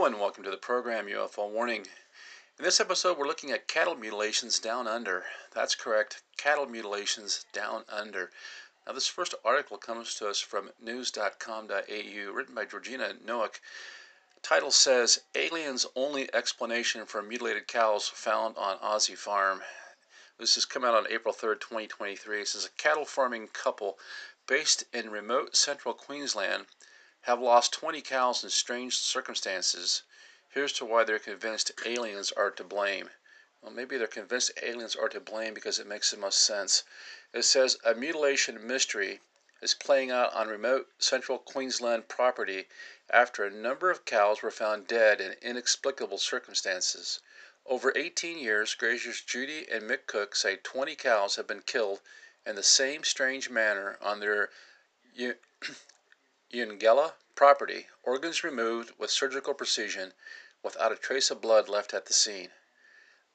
Hello and welcome to the program UFO Warning. In this episode, we're looking at cattle mutilations down under. That's correct, cattle mutilations down under. Now, this first article comes to us from news.com.au, written by Georgina Noack. Title says Aliens Only Explanation for Mutilated Cows Found on Aussie Farm. This has come out on April 3rd, 2023. This is a cattle farming couple based in remote central Queensland have lost 20 cows in strange circumstances. Here's to why they're convinced aliens are to blame. Well, maybe they're convinced aliens are to blame because it makes the most sense. It says a mutilation mystery is playing out on remote central Queensland property after a number of cows were found dead in inexplicable circumstances. Over 18 years, graziers Judy and Mick Cook say 20 cows have been killed in the same strange manner on their Eungella property, organs removed with surgical precision, without a trace of blood left at the scene.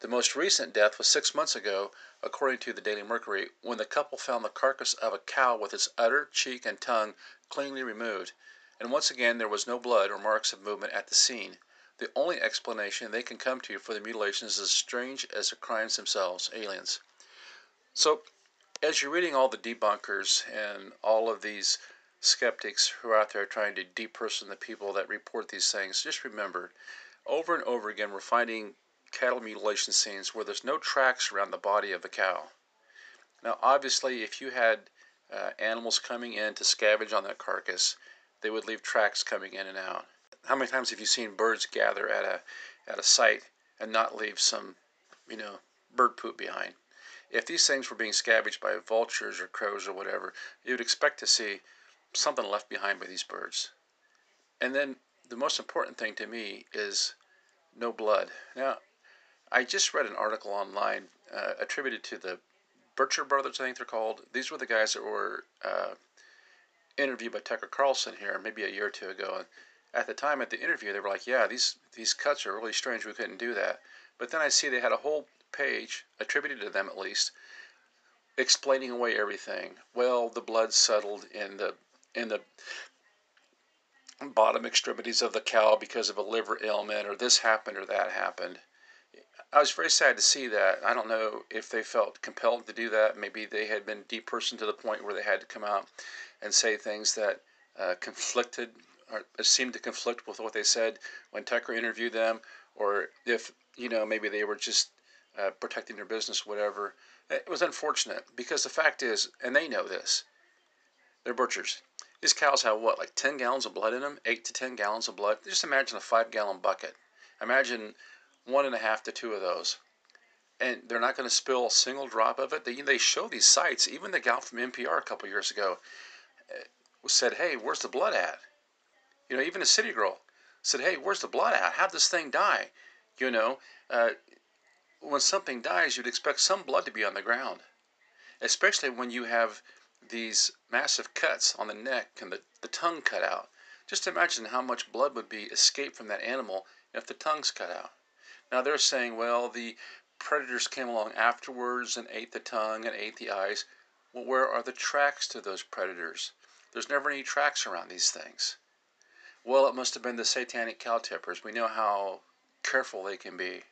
The most recent death was six months ago, according to the Daily Mercury, when the couple found the carcass of a cow with its udder, cheek, and tongue cleanly removed, and once again there was no blood or marks of movement at the scene. The only explanation they can come to for the mutilations is as strange as the crimes themselves aliens. So, as you're reading all the debunkers and all of these skeptics who are out there trying to deperson the people that report these things, just remember, over and over again, we're finding cattle mutilation scenes where there's no tracks around the body of the cow. Now, obviously, if you had uh, animals coming in to scavenge on that carcass, they would leave tracks coming in and out. How many times have you seen birds gather at a at a site and not leave some, you know, bird poop behind? If these things were being scavenged by vultures or crows or whatever, you would expect to see something left behind by these birds. And then the most important thing to me is no blood. Now, I just read an article online uh, attributed to the Burchard brothers, I think they're called. These were the guys that were uh, interviewed by Tucker Carlson here maybe a year or two ago. And at the time at the interview, they were like, "Yeah, these these cuts are really strange. We couldn't do that." But then I see they had a whole page attributed to them at least, explaining away everything. Well, the blood settled in the in the bottom extremities of the cow because of a liver ailment, or this happened or that happened. I was very sad to see that. I don't know if they felt compelled to do that. Maybe they had been depersoned to the point where they had to come out and say things that uh, conflicted or seemed to conflict with what they said when Tucker interviewed them, or if you know maybe they were just uh, protecting their business, whatever. It was unfortunate because the fact is, and they know this, they're butchers. These cows have what, like 10 gallons of blood in them? 8 to 10 gallons of blood? Just imagine a 5 gallon bucket. Imagine one and a half to two of those. And they're not going to spill a single drop of it. They, they show these sites. Even the gal from NPR a couple years ago uh, said, Hey, where's the blood at? You know, even a city girl said, Hey, where's the blood at? How'd this thing die? You know, uh, when something dies, you'd expect some blood to be on the ground, especially when you have these massive cuts on the neck and the, the tongue cut out. Just imagine how much blood would be escaped from that animal if the tongue's cut out. Now they're saying, well, the predators came along afterwards and ate the tongue and ate the eyes. Well, where are the tracks to those predators? There's never any tracks around these things. Well, it must have been the satanic cow tippers. We know how careful they can be.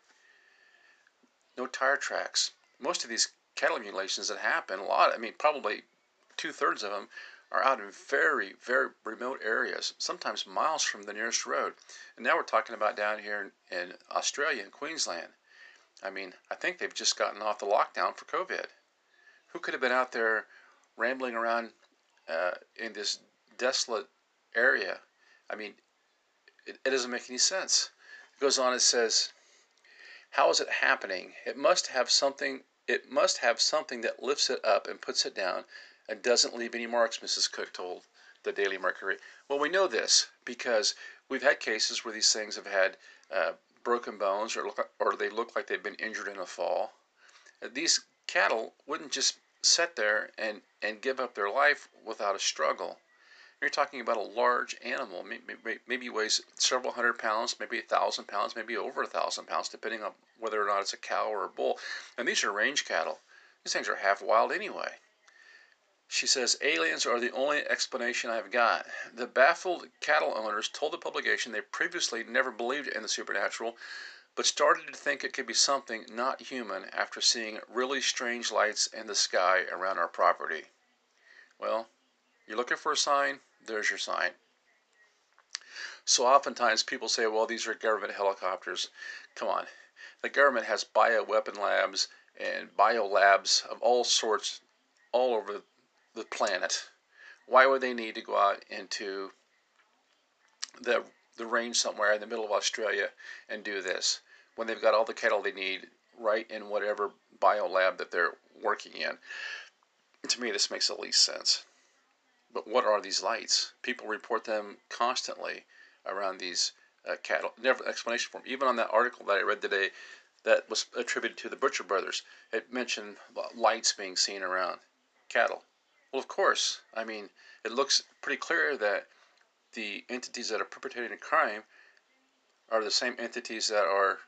No tire tracks. Most of these cattle mutilations that happen, a lot, I mean, probably two thirds of them are out in very, very remote areas, sometimes miles from the nearest road. And now we're talking about down here in, in Australia and Queensland. I mean, I think they've just gotten off the lockdown for COVID. Who could have been out there rambling around uh, in this desolate area? I mean, it, it doesn't make any sense. It goes on, it says, How is it happening? It must have something. It must have something that lifts it up and puts it down and doesn't leave any marks, Mrs. Cook told the Daily Mercury. Well, we know this because we've had cases where these things have had uh, broken bones or, look, or they look like they've been injured in a fall. Uh, these cattle wouldn't just sit there and, and give up their life without a struggle. You're talking about a large animal, maybe, maybe weighs several hundred pounds, maybe a thousand pounds, maybe over a thousand pounds, depending on whether or not it's a cow or a bull. And these are range cattle. These things are half wild anyway She says aliens are the only explanation I've got. The baffled cattle owners told the publication they previously never believed in the supernatural, but started to think it could be something not human after seeing really strange lights in the sky around our property. Well, you're looking for a sign, there's your sign. So oftentimes people say, well, these are government helicopters. Come on. The government has bioweapon labs and biolabs of all sorts all over the planet. Why would they need to go out into the the range somewhere in the middle of Australia and do this when they've got all the cattle they need right in whatever biolab that they're working in? To me, this makes the least sense. But what are these lights? People report them constantly around these uh, cattle. Never explanation for them. Even on that article that I read today, that was attributed to the Butcher Brothers, it mentioned lights being seen around cattle. Well, of course. I mean, it looks pretty clear that the entities that are perpetrating a crime are the same entities that are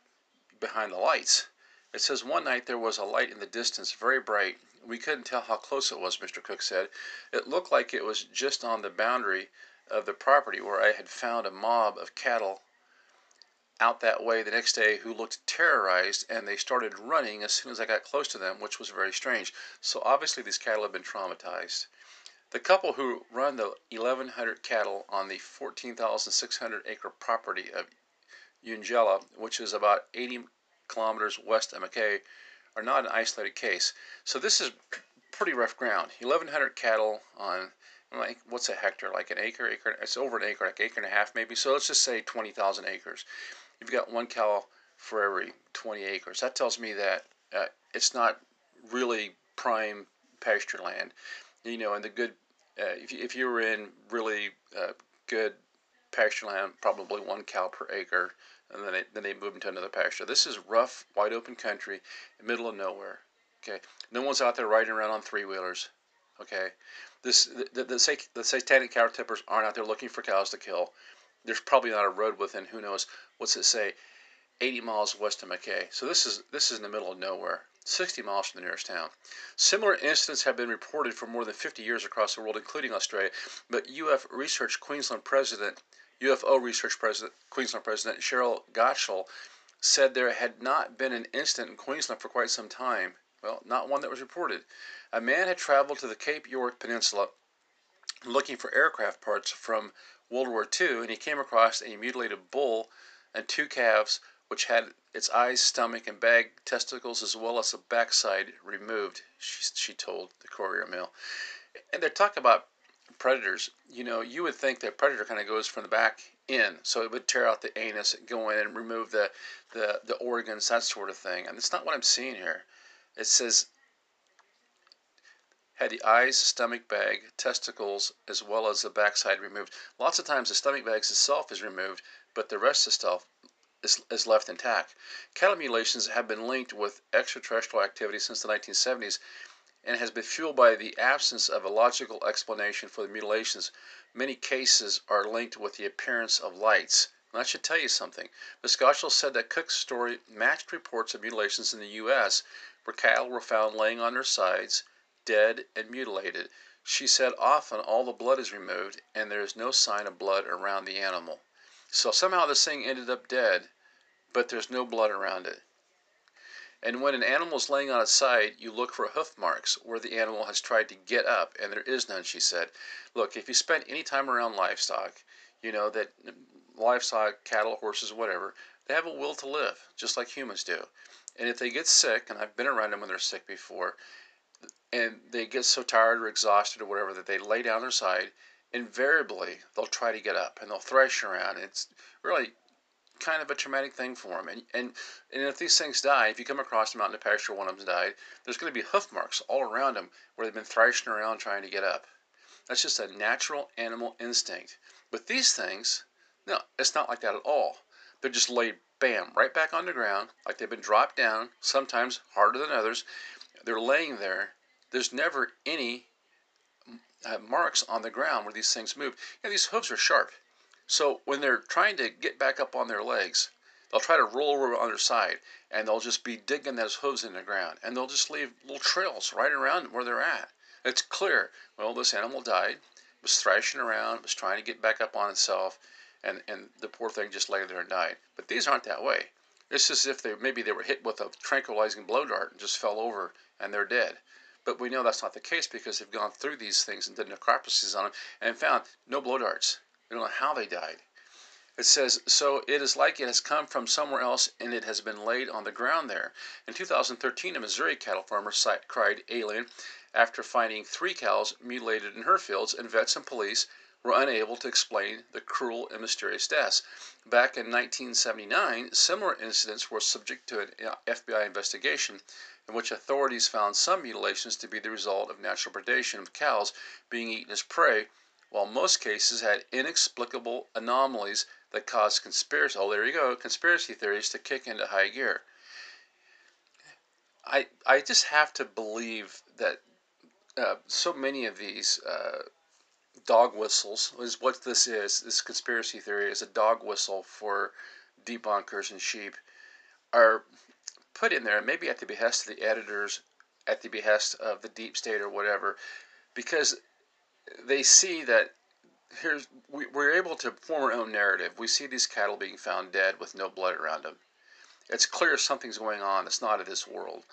behind the lights. It says one night there was a light in the distance, very bright. We couldn't tell how close it was, Mr. Cook said. It looked like it was just on the boundary of the property where I had found a mob of cattle out that way the next day who looked terrorized and they started running as soon as I got close to them, which was very strange. So obviously these cattle have been traumatized. The couple who run the 1,100 cattle on the 14,600 acre property of Eungella, which is about 80 kilometers west of Mackay, are not an isolated case. So this is pretty rough ground. 1,100 cattle on like what's a hectare? Like an acre, acre. It's over an acre, like acre and a half maybe. So let's just say 20,000 acres you've got one cow for every 20 acres. That tells me that uh, it's not really prime pasture land. You know, and the good, uh, if, you, if you were in really uh, good pasture land, probably one cow per acre, and then they, then they move into another pasture. This is rough, wide open country, middle of nowhere. Okay, no one's out there riding around on three wheelers. Okay, this the, the, the, the satanic cow tippers aren't out there looking for cows to kill there's probably not a road within who knows what's it say 80 miles west of Mackay. So this is this is in the middle of nowhere, 60 miles from the nearest town. Similar incidents have been reported for more than 50 years across the world, including Australia. But UF Research Queensland President, UFO Research President, Queensland President Cheryl Gottschall said there had not been an incident in Queensland for quite some time. Well, not one that was reported. A man had traveled to the Cape York Peninsula looking for aircraft parts from World War II, and he came across a mutilated bull and two calves which had its eyes, stomach, and bag testicles as well as the backside removed, she, she told the Courier Mail. And they're talking about predators. You know, you would think that predator kind of goes from the back in, so it would tear out the anus, go in and remove the, the, the organs, that sort of thing. And it's not what I'm seeing here. It says had the eyes, stomach bag, testicles, as well as the backside removed. Lots of times the stomach bag itself is removed, but the rest of stuff is, is left intact. Cattle mutilations have been linked with extraterrestrial activity since the 1970s and has been fueled by the absence of a logical explanation for the mutilations. Many cases are linked with the appearance of lights. And that should tell you something. Gottschall said that Cook's story matched reports of mutilations in the U.S., where cattle were found laying on their sides, dead and mutilated. She said often all the blood is removed and there is no sign of blood around the animal. So somehow this thing ended up dead, but there's no blood around it. And when an animal is laying on its side, you look for hoof marks where the animal has tried to get up, and there is none, she said. Look, if you spend any time around livestock, you know that livestock, cattle, horses, whatever, they have a will to live, just like humans do. And if they get sick, and I've been around them when they're sick before, and they get so tired or exhausted or whatever that they lay down their side, invariably they'll try to get up and they'll thrash around. It's really kind of a traumatic thing for them. And, and, and if these things die, if you come across them out in the pasture, one of them's died, there's going to be hoof marks all around them where they've been thrashing around trying to get up. That's just a natural animal instinct. With these things, no, it's not like that at all. They're just laid, bam, right back on the ground, like they've been dropped down, sometimes harder than others. They're laying there there's never any uh, marks on the ground where these things move. You know, these hooves are sharp. So when they're trying to get back up on their legs, they'll try to roll over on their side and they'll just be digging those hooves in the ground and they'll just leave little trails right around where they're at. It's clear. Well, this animal died, was thrashing around, was trying to get back up on itself, and, and the poor thing just lay there and died. But these aren't that way. It's as if they maybe they were hit with a tranquilizing blow dart and just fell over and they're dead. But we know that's not the case because they've gone through these things and did necropsies on them and found no blow darts. We don't know how they died. It says, so it is like it has come from somewhere else and it has been laid on the ground there. In 2013, a Missouri cattle farmer cried alien after finding three cows mutilated in her fields, and vets and police were unable to explain the cruel and mysterious deaths. Back in 1979, similar incidents were subject to an uh, FBI investigation in which authorities found some mutilations to be the result of natural predation of cows being eaten as prey, while most cases had inexplicable anomalies that caused conspiracy. Oh, there you go, conspiracy theories to kick into high gear. I I just have to believe that uh, so many of these uh, dog whistles is what this is. This conspiracy theory is a dog whistle for debunkers and sheep are put in there, maybe at the behest of the editors, at the behest of the deep state or whatever, because they see that here's we, we're able to form our own narrative. We see these cattle being found dead with no blood around them. It's clear something's going on. It's not of this world.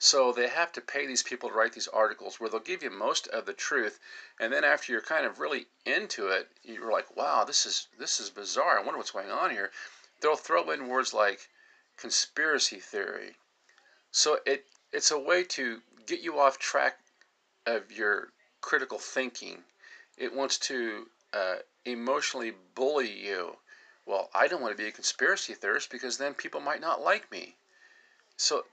So they have to pay these people to write these articles where they'll give you most of the truth, and then after you're kind of really into it, you're like, "Wow, this is this is bizarre. I wonder what's going on here." They'll throw in words like conspiracy theory. So it it's a way to get you off track of your critical thinking. It wants to uh, emotionally bully you. Well, I don't want to be a conspiracy theorist because then people might not like me. So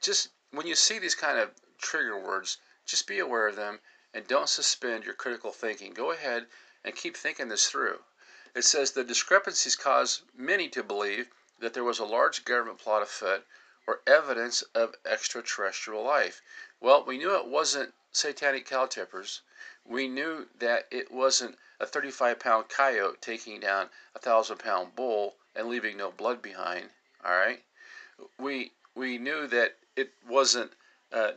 just when you see these kind of trigger words, just be aware of them and don't suspend your critical thinking. Go ahead and keep thinking this through. It says the discrepancies cause many to believe that there was a large government plot afoot or evidence of extraterrestrial life. Well, we knew it wasn't satanic cow tippers. We knew that it wasn't a 35 pound coyote taking down a thousand pound bull and leaving no blood behind. All right. We we knew that it wasn't uh,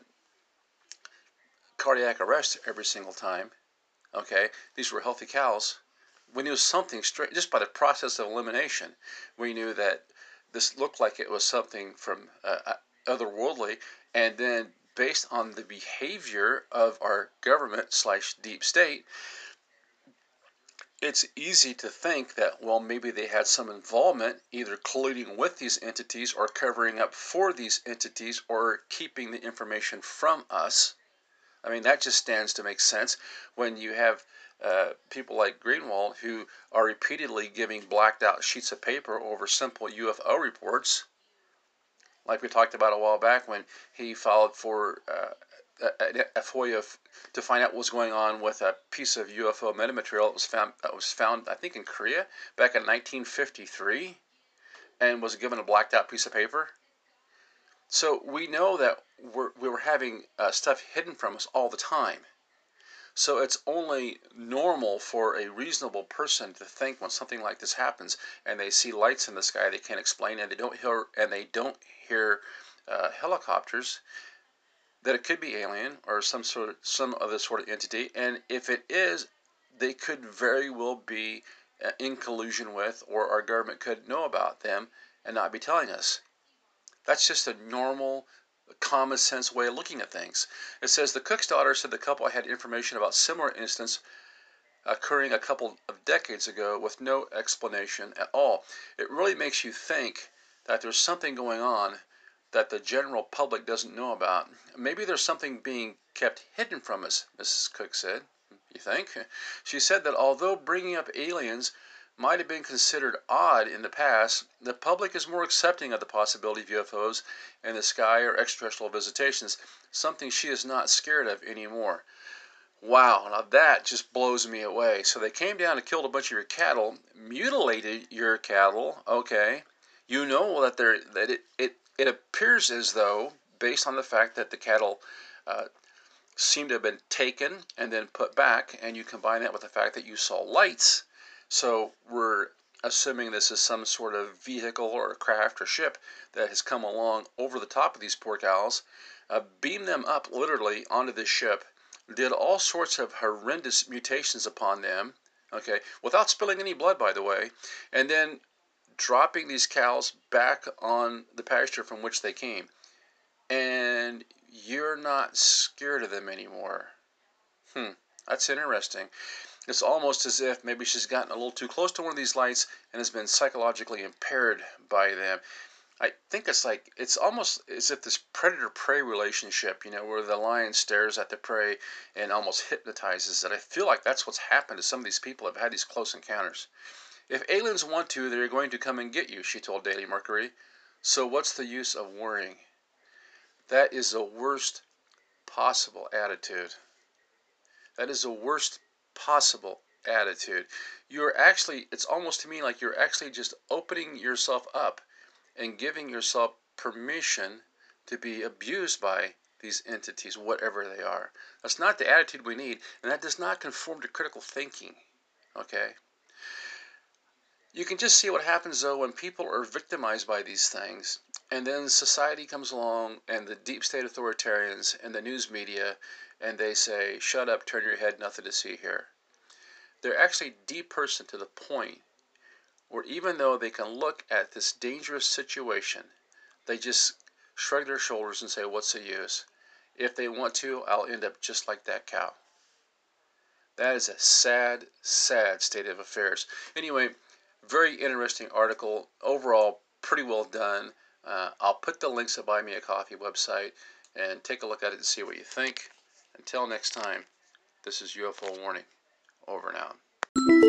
cardiac arrest every single time. Okay, these were healthy cows. We knew something straight just by the process of elimination. We knew that this looked like it was something from uh, uh otherworldly, and then based on the behavior of our government slash deep state, it's easy to think that, well, maybe they had some involvement, either colluding with these entities or covering up for these entities or keeping the information from us. I mean, that just stands to make sense when you have uh, people like Greenewald who are repeatedly giving blacked out sheets of paper over simple UFO reports. Like we talked about a while back when he filed for uh, a, a FOIA to find out what was going on with a piece of UFO metamaterial that was found that was found I think in Korea back in 1953 and was given a blacked out piece of paper. So we know that we're, we were having uh, stuff hidden from us all the time. So it's only normal for a reasonable person to think when something like this happens and they see lights in the sky they can't explain and they don't hear and they don't hear uh, helicopters that it could be alien or some sort of some other sort of entity, and if it is, they could very well be uh, in collusion with, or our government could know about them and not be telling us. That's just a normal, common sense way of looking at things. It says the cook's daughter said the couple had information about similar incidents occurring a couple of decades ago with no explanation at all. It really makes you think that there's something going on that the general public doesn't know about. Maybe there's something being kept hidden from us, Mrs. Cook said. You think? She said that although bringing up aliens might have been considered odd in the past, the public is more accepting of the possibility of UFOs in the sky or extraterrestrial visitations, something she is not scared of anymore. Wow, now that just blows me away. So they came down and killed a bunch of your cattle, mutilated your cattle, okay. You know that they that it, it it appears as though, based on the fact that the cattle uh, seem to have been taken and then put back, and you combine that with the fact that you saw lights, so we're assuming this is some sort of vehicle or craft or ship that has come along over the top of these poor cows, uh, beam them up literally onto this ship, did all sorts of horrendous mutations upon them, okay, without spilling any blood, by the way, and then dropping these cows back on the pasture from which they came. And you're not scared of them anymore. Hmm, that's interesting. It's almost as if maybe she's gotten a little too close to one of these lights and has been psychologically impaired by them. I think it's like it's almost as if this predator prey relationship, you know, where the lion stares at the prey and almost hypnotizes it. I feel like that's what's happened to some of these people who have had these close encounters. If aliens want to, they're going to come and get you, she told Daily Mercury. So what's the use of worrying? That is the worst possible attitude. That is the worst possible attitude. You're actually, it's almost to me like you're actually just opening yourself up and giving yourself permission to be abused by these entities, whatever they are. That's not the attitude we need, and that does not conform to critical thinking. Okay? You can just see what happens though when people are victimized by these things, and then society comes along and the deep state authoritarians and the news media, and they say, shut up, turn your head, nothing to see here. They're actually depersoned to the point where even though they can look at this dangerous situation, they just shrug their shoulders and say, What's the use? If they want to, I'll end up just like that cow. That is a sad, sad state of affairs. Anyway, very interesting article. Overall, pretty well done. Uh, I'll put the links to Buy Me a Coffee website and take a look at it and see what you think. Until next time, this is UFO Warning. Over and out.